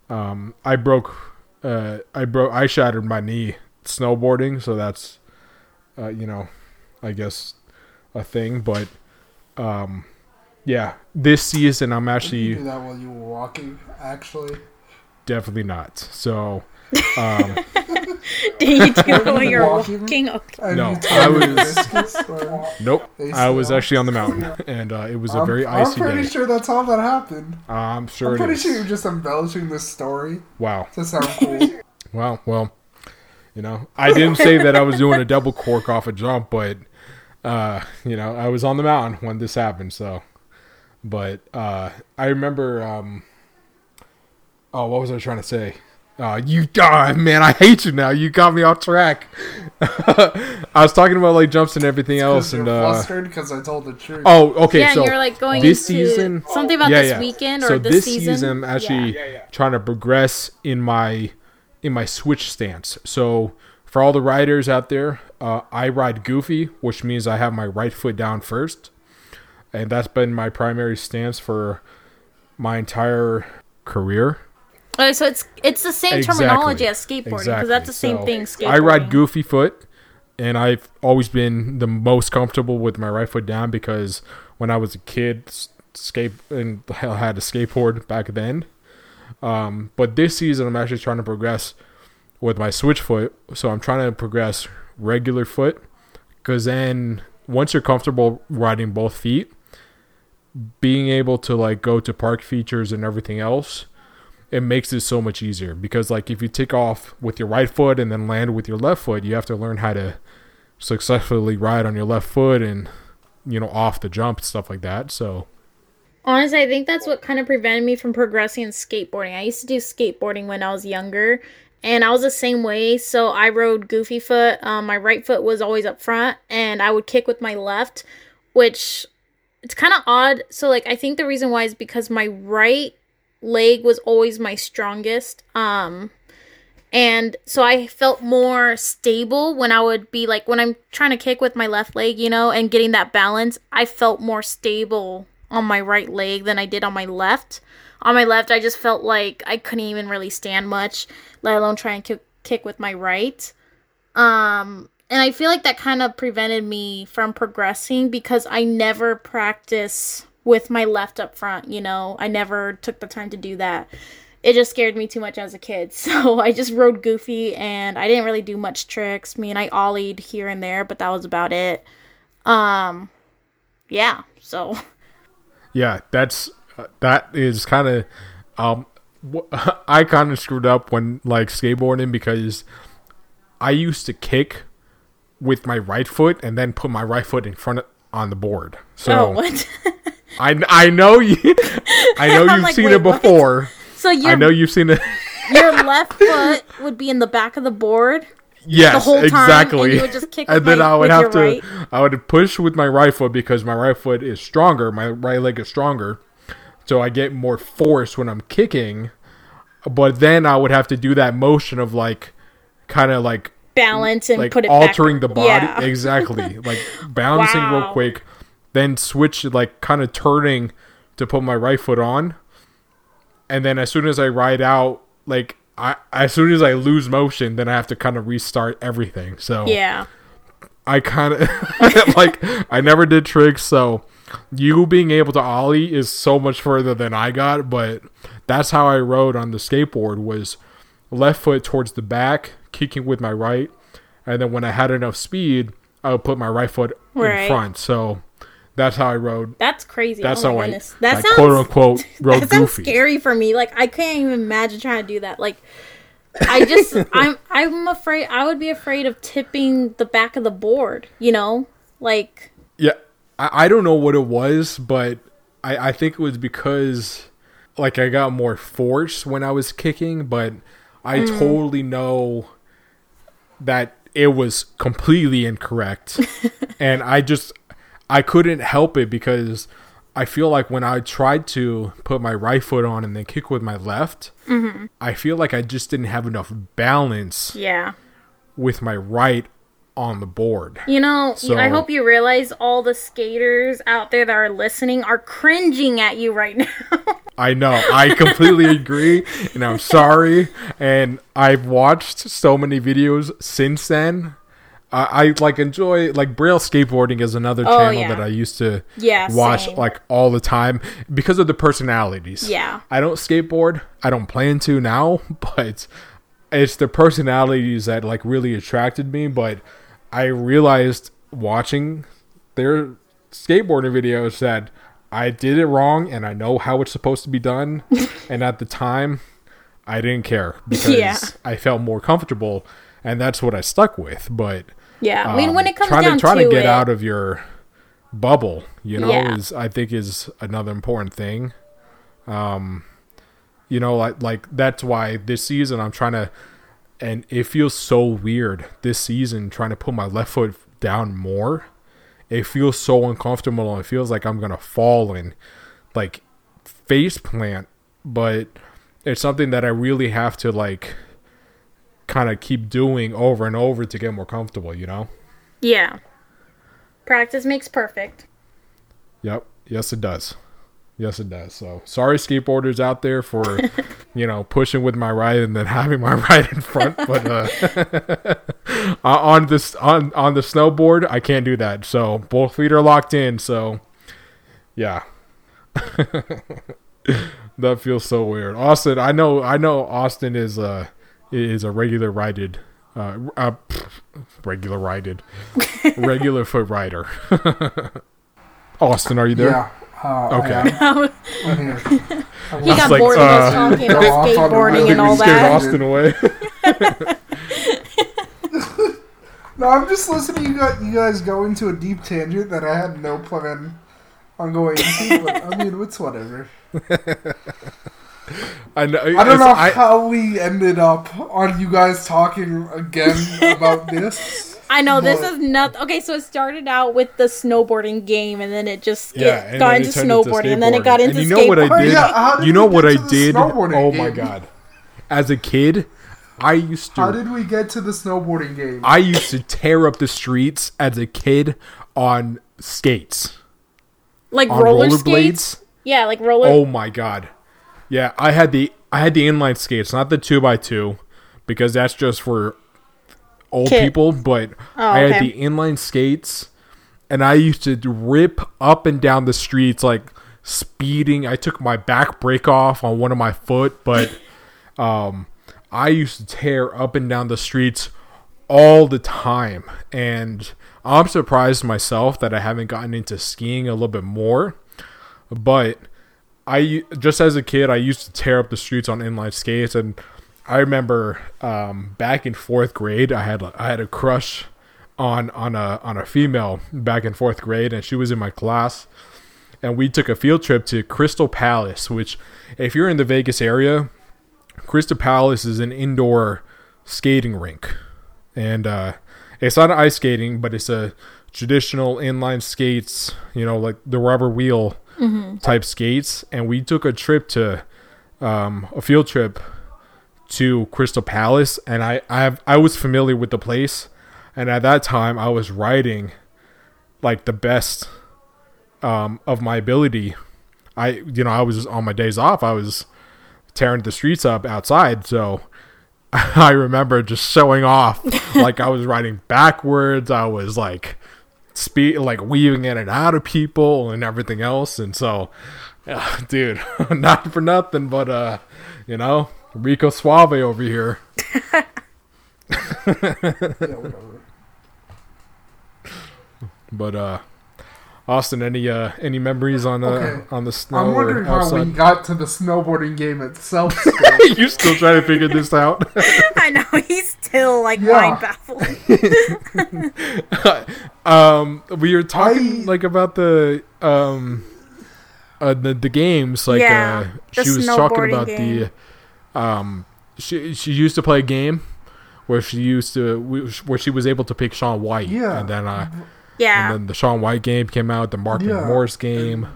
um I broke uh I broke I shattered my knee snowboarding, so that's uh you know, I guess a thing, but um yeah, this season I'm Did you actually do that while you were walking, actually. definitely not. So um Did you do it while you're Walking? walking? Okay. No, I was- nope. I was actually on the mountain and uh, it was a I'm- very I'm pretty day. sure that's all that happened. I'm sure I'm pretty it is. sure you're just embellishing this story Wow. to sound cool. Well, well, you know, I didn't say that I was doing a double cork off a jump, but uh, you know, I was on the mountain when this happened, so but uh I remember um oh, what was I trying to say? Uh, you, ah, man, I hate you now. You got me off track. I was talking about like jumps and everything else, and you're uh, flustered because I told the truth. oh, okay. yeah, so you're like going this into season, something about yeah, this yeah. weekend or so this, this season. I'm actually trying to progress in my in my switch stance. So for all the riders out there, uh, I ride goofy, which means I have my right foot down first, and that's been my primary stance for my entire career. Oh, so it's it's the same Exactly. terminology as skateboarding because Exactly. that's the same So, thing. Skateboarding. I ride goofy foot, and I've always been the most comfortable with my right foot down because when I was a kid, skate and hell had a skateboard back then. Um, but this season, I'm actually trying to progress with my switch foot. So I'm trying to progress regular foot because then once you're comfortable riding both feet, being able to like go to park features and everything else it makes it so much easier because like if you take off with your right foot and then land with your left foot you have to learn how to successfully ride on your left foot and you know off the jump stuff like that so Honestly, I think that's what kind of prevented me from progressing in skateboarding. I used to do skateboarding when I was younger, and I was the same way. So I rode goofy foot. Um, my right foot was always up front, and I would kick with my left, which it's kind of odd. So like, I think the reason why is because my right leg was always my strongest. Um, and so I felt more stable when I would be like when I'm trying to kick with my left leg, you know, and getting that balance. I felt more stable on my right leg than I did on my left. On my left, I just felt like I couldn't even really stand much, let alone try and kick, kick with my right. Um, and I feel like that kind of prevented me from progressing because I never practice with my left up front, you know. I never took the time to do that. It just scared me too much as a kid. So I just rode goofy and I didn't really do much tricks. I mean, I ollied here and there, but that was about it. Um yeah, so yeah that's uh, that is kind of um wh- i kind of screwed up when like skateboarding because i used to kick with my right foot and then put my right foot in front of, on the board so oh what? I, I know you I know you've like, seen it what? before so i know you've seen it your left foot would be in the back of the board. Yes, the whole time, exactly. and you would just kick and then I would have to, right. I would push with my right foot because my right foot is stronger. My right leg is stronger, so I get more force when I'm kicking. But then I would have to do that motion of like, kind of like Balance and like put it altering back. the body Yeah. exactly, like balancing real quick, then switch like kind of turning to put my right foot on, and then as soon as I ride out, like I as soon as I lose motion, then I have to kind of restart everything. So Yeah. I kind of like I never did tricks, so you being able to ollie is so much further than I got. But that's how I rode on the skateboard was left foot towards the back, kicking with my right, and then when I had enough speed, I would put my right foot Right. in front. So that's how I rode. That's crazy. That's oh how I, goodness. That I sounds quote unquote rode that sounds goofy. scary for me. Like I can't even imagine trying to do that. Like I just I'm I'm afraid I would be afraid of tipping the back of the board, you know? Like, Yeah, I, I don't know what it was, but I, I think it was because like I got more force when I was kicking, but I Mm. totally know that it was completely incorrect. and I just I couldn't help it because I feel like when I tried to put my right foot on and then kick with my left, Mm-hmm. I feel like I just didn't have enough balance yeah. with my right on the board. You know, So- I hope you realize all the skaters out there that are listening are cringing at you right now. I know. I completely agree, and I'm sorry. And I've watched so many videos since then. I, I like enjoy like Braille skateboarding is another Oh, channel yeah. that I used to Yeah, watch same. like all the time because of the personalities. Yeah. I don't skateboard. I don't plan to now, but it's the personalities that like really attracted me. But I realized watching their skateboarding videos that I did it wrong and I know how it's supposed to be done. and at the time, I didn't care because Yeah. I felt more comfortable, and that's what I stuck with. But yeah. I mean, when it comes trying down to trying to, to get it, out of your bubble, you know, Yeah. is I think is another important thing. Um, you know, like like that's why this season I'm trying to, and it feels so weird this season trying to put my left foot down more. It feels so uncomfortable. and It feels like I'm gonna fall and like face plant, but it's something that I really have to like kind of keep doing over and over to get more comfortable, you know? yeah. Practice makes perfect. Yep. Yes, it does. Yes, it does. So sorry, skateboarders out there for, you know, pushing with my right and then having my right in front. But uh, on this on on the snowboard, I can't do that. So both feet are locked in. So yeah, that feels so weird. Austin, I know, I know, Austin is uh is a regular righted, uh, uh regular righted, regular foot rider. Austin, are you there? Yeah. Uh, Okay. I am. he here. I'm got like, bored of us uh, talking about off on the skateboarding and all We scared that. Austin away. No, I'm just listening. You got you guys go into a deep tangent that I had no plan on going into. But I mean, it's whatever. I know. I don't know how we ended up on you guys talking again about this. I know this is not okay. So it started out with the snowboarding game, and then it just get, yeah, and got into it turned into snowboarding, and then it got into And you know what I did? Yeah, how did you know what I did? snowboarding Oh my game? god! As a kid, I used to How did we get to the snowboarding game? I used to tear up the streets as a kid on skates, like on roller rollerblades. skates. Yeah, like roller. Oh my god! Yeah, I had the I had the inline skates, not the two by two, because that's just for old Kid. people. But Oh, I had okay. the inline skates, and I used to rip up and down the streets like speeding. I took my back brake off on one of my foot, but um, I used to tear up and down the streets all the time, and I'm surprised myself that I haven't gotten into skiing a little bit more. But I just as a kid, I used to tear up the streets on inline skates, and I remember um, back in fourth grade, I had I had a crush on on a on a female back in fourth grade, and she was in my class, and we took a field trip to Crystal Palace, which, if you're in the Vegas area, Crystal Palace is an indoor skating rink, and uh, it's not ice skating, but it's a traditional inline skates, you know, like the rubber wheel type skates. And we took a trip to um, a field trip to Crystal Palace, and I I, have, I was familiar with the place, and at that time I was riding like the best um, of my ability. I you know I was on my days off. I was tearing the streets up outside, so I remember just showing off like I was riding backwards. I was like speed like weaving in and out of people and everything else, and so uh, dude, not for nothing, but uh, you know, Rico Suave over here. Yeah. But uh, Austin, any uh any memories on the Okay. on the snow I'm or wondering how we got to the snowboarding game itself. Still. you still trying to figure this out? I know he's still like Yeah. mind baffled. um, we were talking I- like about the um, uh, the the games. Like, Yeah, uh, the she was talking about game. the um, she she used to play a game where she used to where she was able to pick Shaun White. Yeah. and then uh, Yeah, and then the Shaun White game came out. The Mark Yeah. Morris game.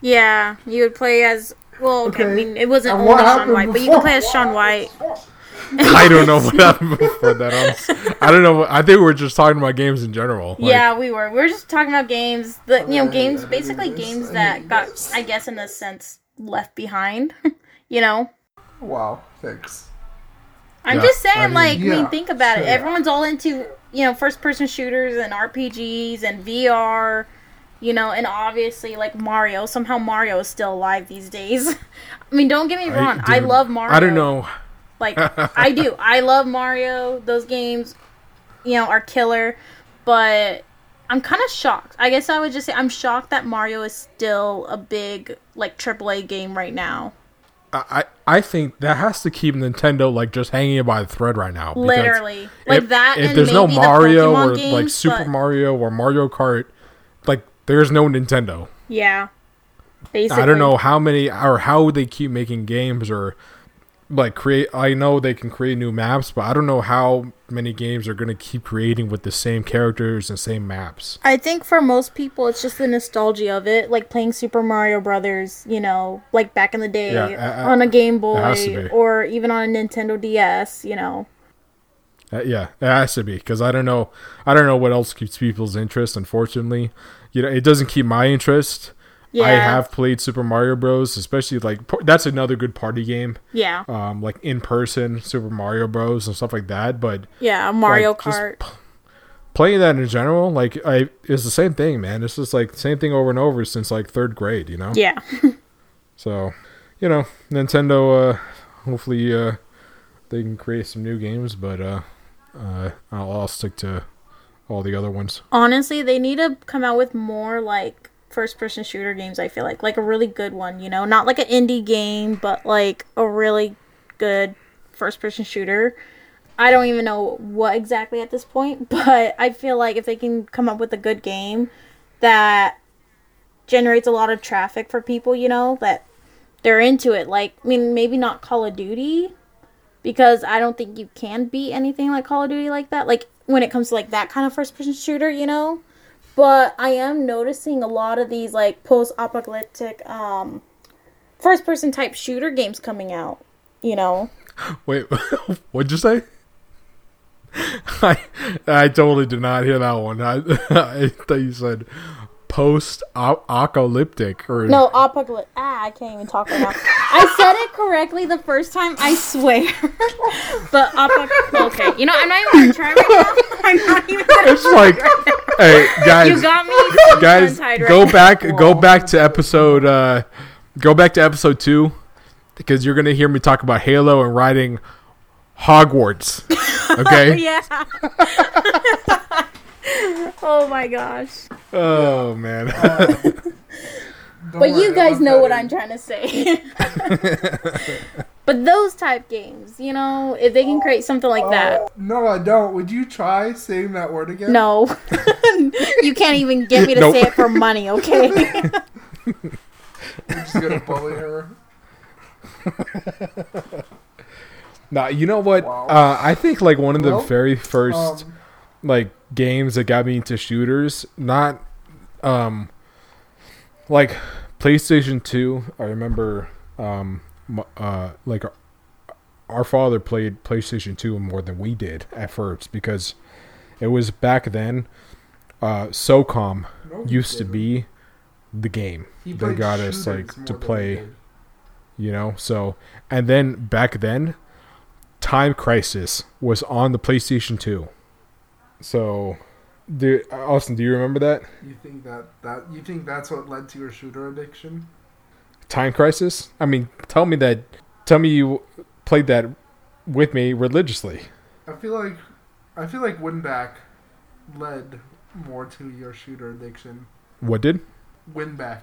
yeah. You would play as well. Okay, I mean it wasn't And only Sean happened White, but you before? could play as Shaun White. I don't know what happened before that. I'm, I don't know. what- I think we were just talking about games in general. Like, yeah, we were. We were just talking about games. The you know games, basically games that got. I guess, in a sense, left behind. you know. Oh, wow, thanks. I'm Yeah, just saying, I mean, like, I mean, think about it. sure. Everyone's all into, you know, first person shooters and RPGs and VR, you know, and obviously, like, Mario. Somehow Mario is still alive these days. I mean, don't get me wrong. I, dude, love Mario. I don't know. Like, I do. I love Mario. Those games, you know, are killer. But I'm kind of shocked. I guess I would just say I'm shocked that Mario is still a big, like, AAA game right now. I I think that has to keep Nintendo like just hanging by the thread right now. Literally. Like if, that If and there's no maybe the Mario Pokemon or games, like Super but- Mario or Mario Kart, like there's no Nintendo. Yeah. Basically. I don't know how many or how they keep making games or like create. I know they can create new maps, but I don't know how many games are going to keep creating with the same characters and same maps. I think for most people, it's just the nostalgia of it, like playing Super Mario Brothers, you know, like back in the day Yeah, uh, on a Game Boy or even on a Nintendo DS, you know. Uh, yeah, it has to be because I don't know. I don't know what else keeps people's interest. Unfortunately, you know, it doesn't keep my interest. Yeah. I have played Super Mario Bros. Especially like that's another good party game. Yeah. Um, like in person Super Mario Bros. and stuff like that. But Yeah. Mario like, Kart. p- playing that in general, like I, it's the same thing, man. It's just like same thing over and over since like third grade. You know. yeah. So, you know, Nintendo. Uh, hopefully, uh, they can create some new games, but uh, uh, I'll, I'll stick to all the other ones. Honestly, they need to come out with more like first person shooter games, I feel like. Like a really good one, you know? Not like an indie game, but like a really good first person shooter. I don't even know what exactly at this point, but I feel like if they can come up with a good game that generates a lot of traffic for people, you know, that they're into it. Like, I mean, maybe not Call of Duty, because I don't think you can beat anything like Call of Duty like that. Like, when it comes to like that kind of first person shooter, you know? But I am noticing a lot of these like post apocalyptic um first person type shooter games coming out, you know? Wait, what'd you say? I I totally did not hear that one. I, I thought you said post apocalyptic or No, apocalypse. Ah, I can't even talk right now. I said it correctly the first time, I swear. but apoc. Okay, you know, I'm not even gonna try right now. I'm not even It's like, hey guys, You got me guys, right go now. back, go back to episode, uh, go back to episode two, because you're gonna hear me talk about Halo and riding Hogwarts. Okay. Yeah. oh my gosh. Oh man. But you guys know what I'm trying to say. but those type games, you know, if they can create something like that. No, I don't. Would you try saying that word again? No. you can't even get me to Nope. say it for money, okay? You're just gonna bully her. Nah, you know what? Wow. Uh, I think like one of the Well, very first Um, like games that got me into shooters, not um like PlayStation 2. I remember um uh like our, our father played PlayStation 2 more than we did at first because it was back then uh SOCOM no, used to be the game. He they got us like to play you know so and then back then time crisis was on the playstation 2 so do austin do you remember that You think that that you think that's what led to your shooter addiction? time crisis i mean tell me that tell me you played that with me religiously I feel like I feel like Winback led more to your shooter addiction. what did Winback.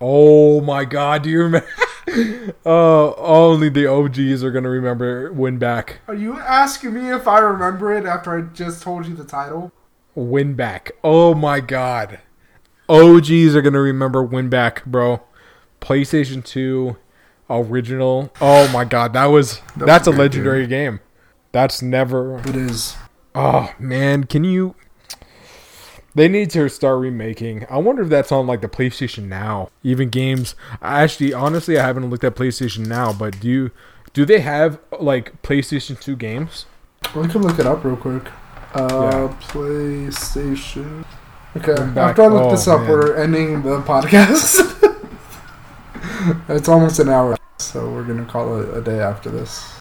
Oh my god do you remember Oh, only the OGs are gonna remember Winback. Are you asking me if I remember it after I just told you the title? Winback. Oh my god. OGs are gonna remember Winback, bro. PlayStation 2 original. Oh my god, that was That that's a was a legendary game. That's never It is. Oh man, can you they need to start remaking. I wonder if that's on like the PlayStation Now. Even games. I actually honestly I haven't looked at PlayStation Now, but do you do they have like PlayStation 2 games? I can look it up real quick. Uh, Yeah. PlayStation. Okay, after I look Oh, this up, man. we're ending the podcast. it's almost an hour, so we're gonna call it a day after this.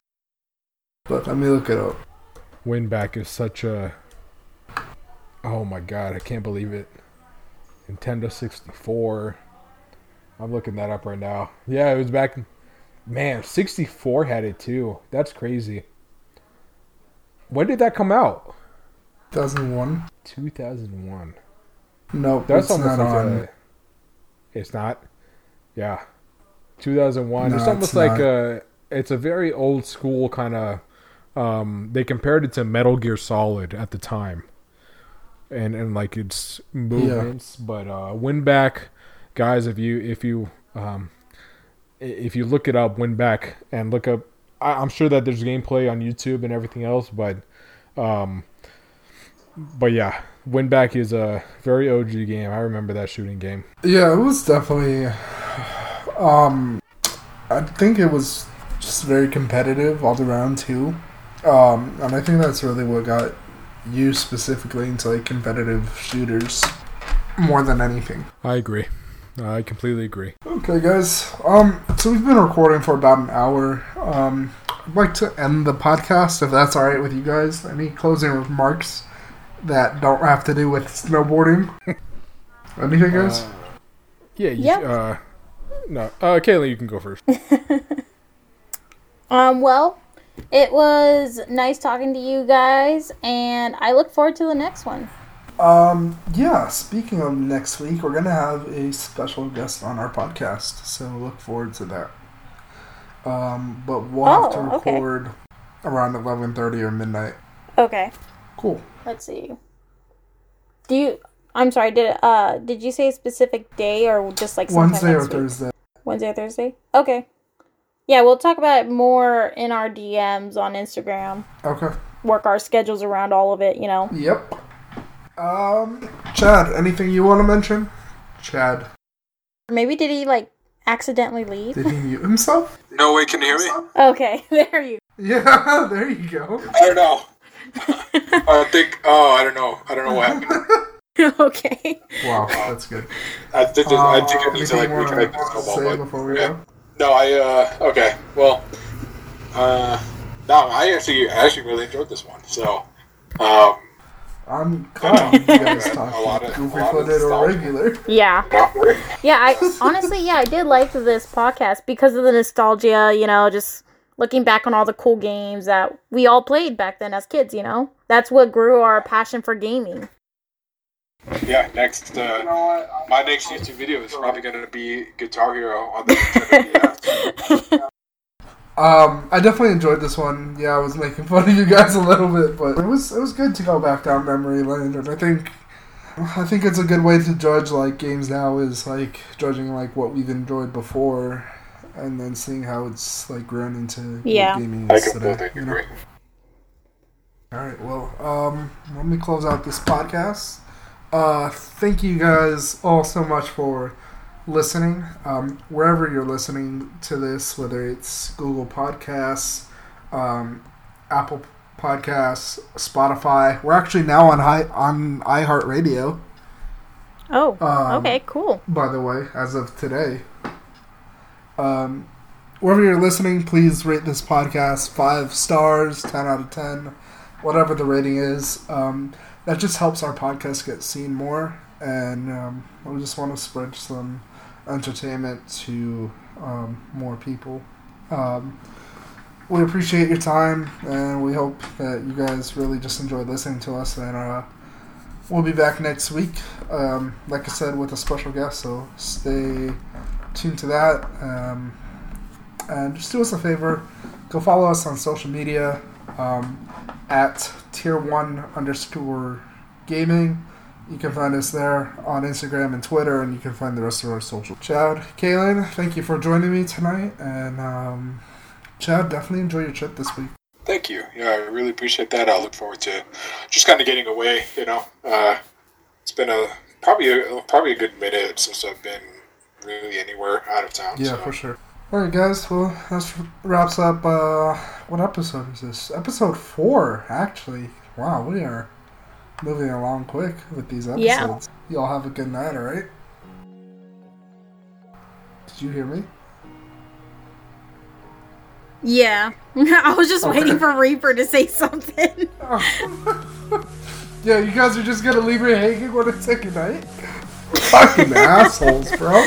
But let me look it up. Winback is such a Oh my god, I can't believe it. Nintendo 64. I'm looking that up right now. Yeah, it was back Man, 64 had it too. That's crazy. When did that come out? 2001. 2001. Nope, That's it's not like on. a. It's not. Yeah, 2001. No, it's almost it's like a. It's a very old school kind of. Um, they compared it to Metal Gear Solid at the time, and and like its movements. But uh, Winback, guys. If you if you um, if you look it up, Winback and look up. I, I'm sure that there's gameplay on YouTube and everything else, but um, but yeah, Winback is a very OG game. I remember that shooting game. Yeah, it was definitely. Um, I think it was just very competitive all around too, um, and I think that's really what got you specifically into like competitive shooters more than anything. I agree. I completely agree. Okay, guys. Um, so we've been recording for about an hour. Um, I'd like to end the podcast if that's all right with you guys. Any closing remarks that don't have to do with snowboarding? Anything, guys? Yeah. You, Yeah. Uh, no. Uh, Kayla, you can go first. Um, well, it was nice talking to you guys, and I look forward to the next one. Um, yeah, speaking of next week, we're going to have a special guest on our podcast, so look forward to that. Um, but we'll have to Oh, okay. record around 11.30 or midnight. Okay, Cool. let's see. Do you? I'm sorry. Did uh did you say a specific day or just like Wednesday or week? Thursday. Wednesday or Thursday? Okay. Yeah, we'll talk about it more in our DMs on Instagram. Okay. Work our schedules around all of it. You know. Yep. Um, Chad, anything you want to mention? Chad, Maybe did he like accidentally leave? did he mute himself? No way, can you hear me? Okay, there you. Yeah, there you go. I don't know. I think. Oh, I don't know. I don't know what happened. okay. Wow, that's good. I think. there's- I think Uh, I need to like reconnect the snowball. say before we yeah. go? No, I. uh Okay. Well. Uh. No, I actually, I actually really enjoyed this one. So. Um. I'm glad you guys A lot of- a goofy lot of footed or regular. Yeah. Yeah, I honestly, yeah, I did like this podcast because of the nostalgia, you know, just looking back on all the cool games that we all played back then as kids, you know? That's what grew our passion for gaming. Yeah. Next. Uh, my next YouTube video is probably going to be Guitar Hero on the Nintendo Um, I definitely enjoyed this one. Yeah, I was making fun of you guys a little bit, but it was it was good to go back down memory lane, and I think I think it's a good way to judge like games now is like judging like what we've enjoyed before, and then seeing how it's like grown into what Yeah. gaming I is today. completely you know? All right, well, um, let me close out this podcast. Uh, thank you guys all so much for listening. Um, wherever you're listening to this, whether it's Google Podcasts, um, Apple Podcasts, Spotify, we're actually now on hi- on iHeartRadio. Oh, Um, okay, cool. by the way, as of today. Um, wherever you're listening, please rate this podcast five stars, 10 out of 10, whatever the rating is. Um, that just helps our podcast get seen more, and um, we just want to spread some entertainment to um, more people. Um, we appreciate your time, and we hope that you guys really just enjoy listening to us. And uh, we'll be back next week, um, like I said, with a special guest. So stay tuned to that. Um, and just do us a favor, go follow us on social media um, at tier one underscore gaming. You can find us there on Instagram and Twitter, and you can find the rest of our social. Chad, Kaylin, thank you for joining me tonight, and um, Chad, definitely enjoy your trip this week. Thank you. Yeah, I really appreciate that. I look forward to just kind of getting away. You know, uh, it's been a probably a, probably a good minute since I've been really anywhere out of town. Yeah, so. for sure. All right, guys. Well, that wraps up. Uh, what episode is this? Episode four, actually. Wow, we are moving along quick with these episodes. Yeah. Y'all have a good night, all right? Did you hear me? Yeah. I was just Okay. waiting for Reaper to say something. Yeah, you guys are just gonna leave me hanging when I say goodnight? Fucking assholes, bro.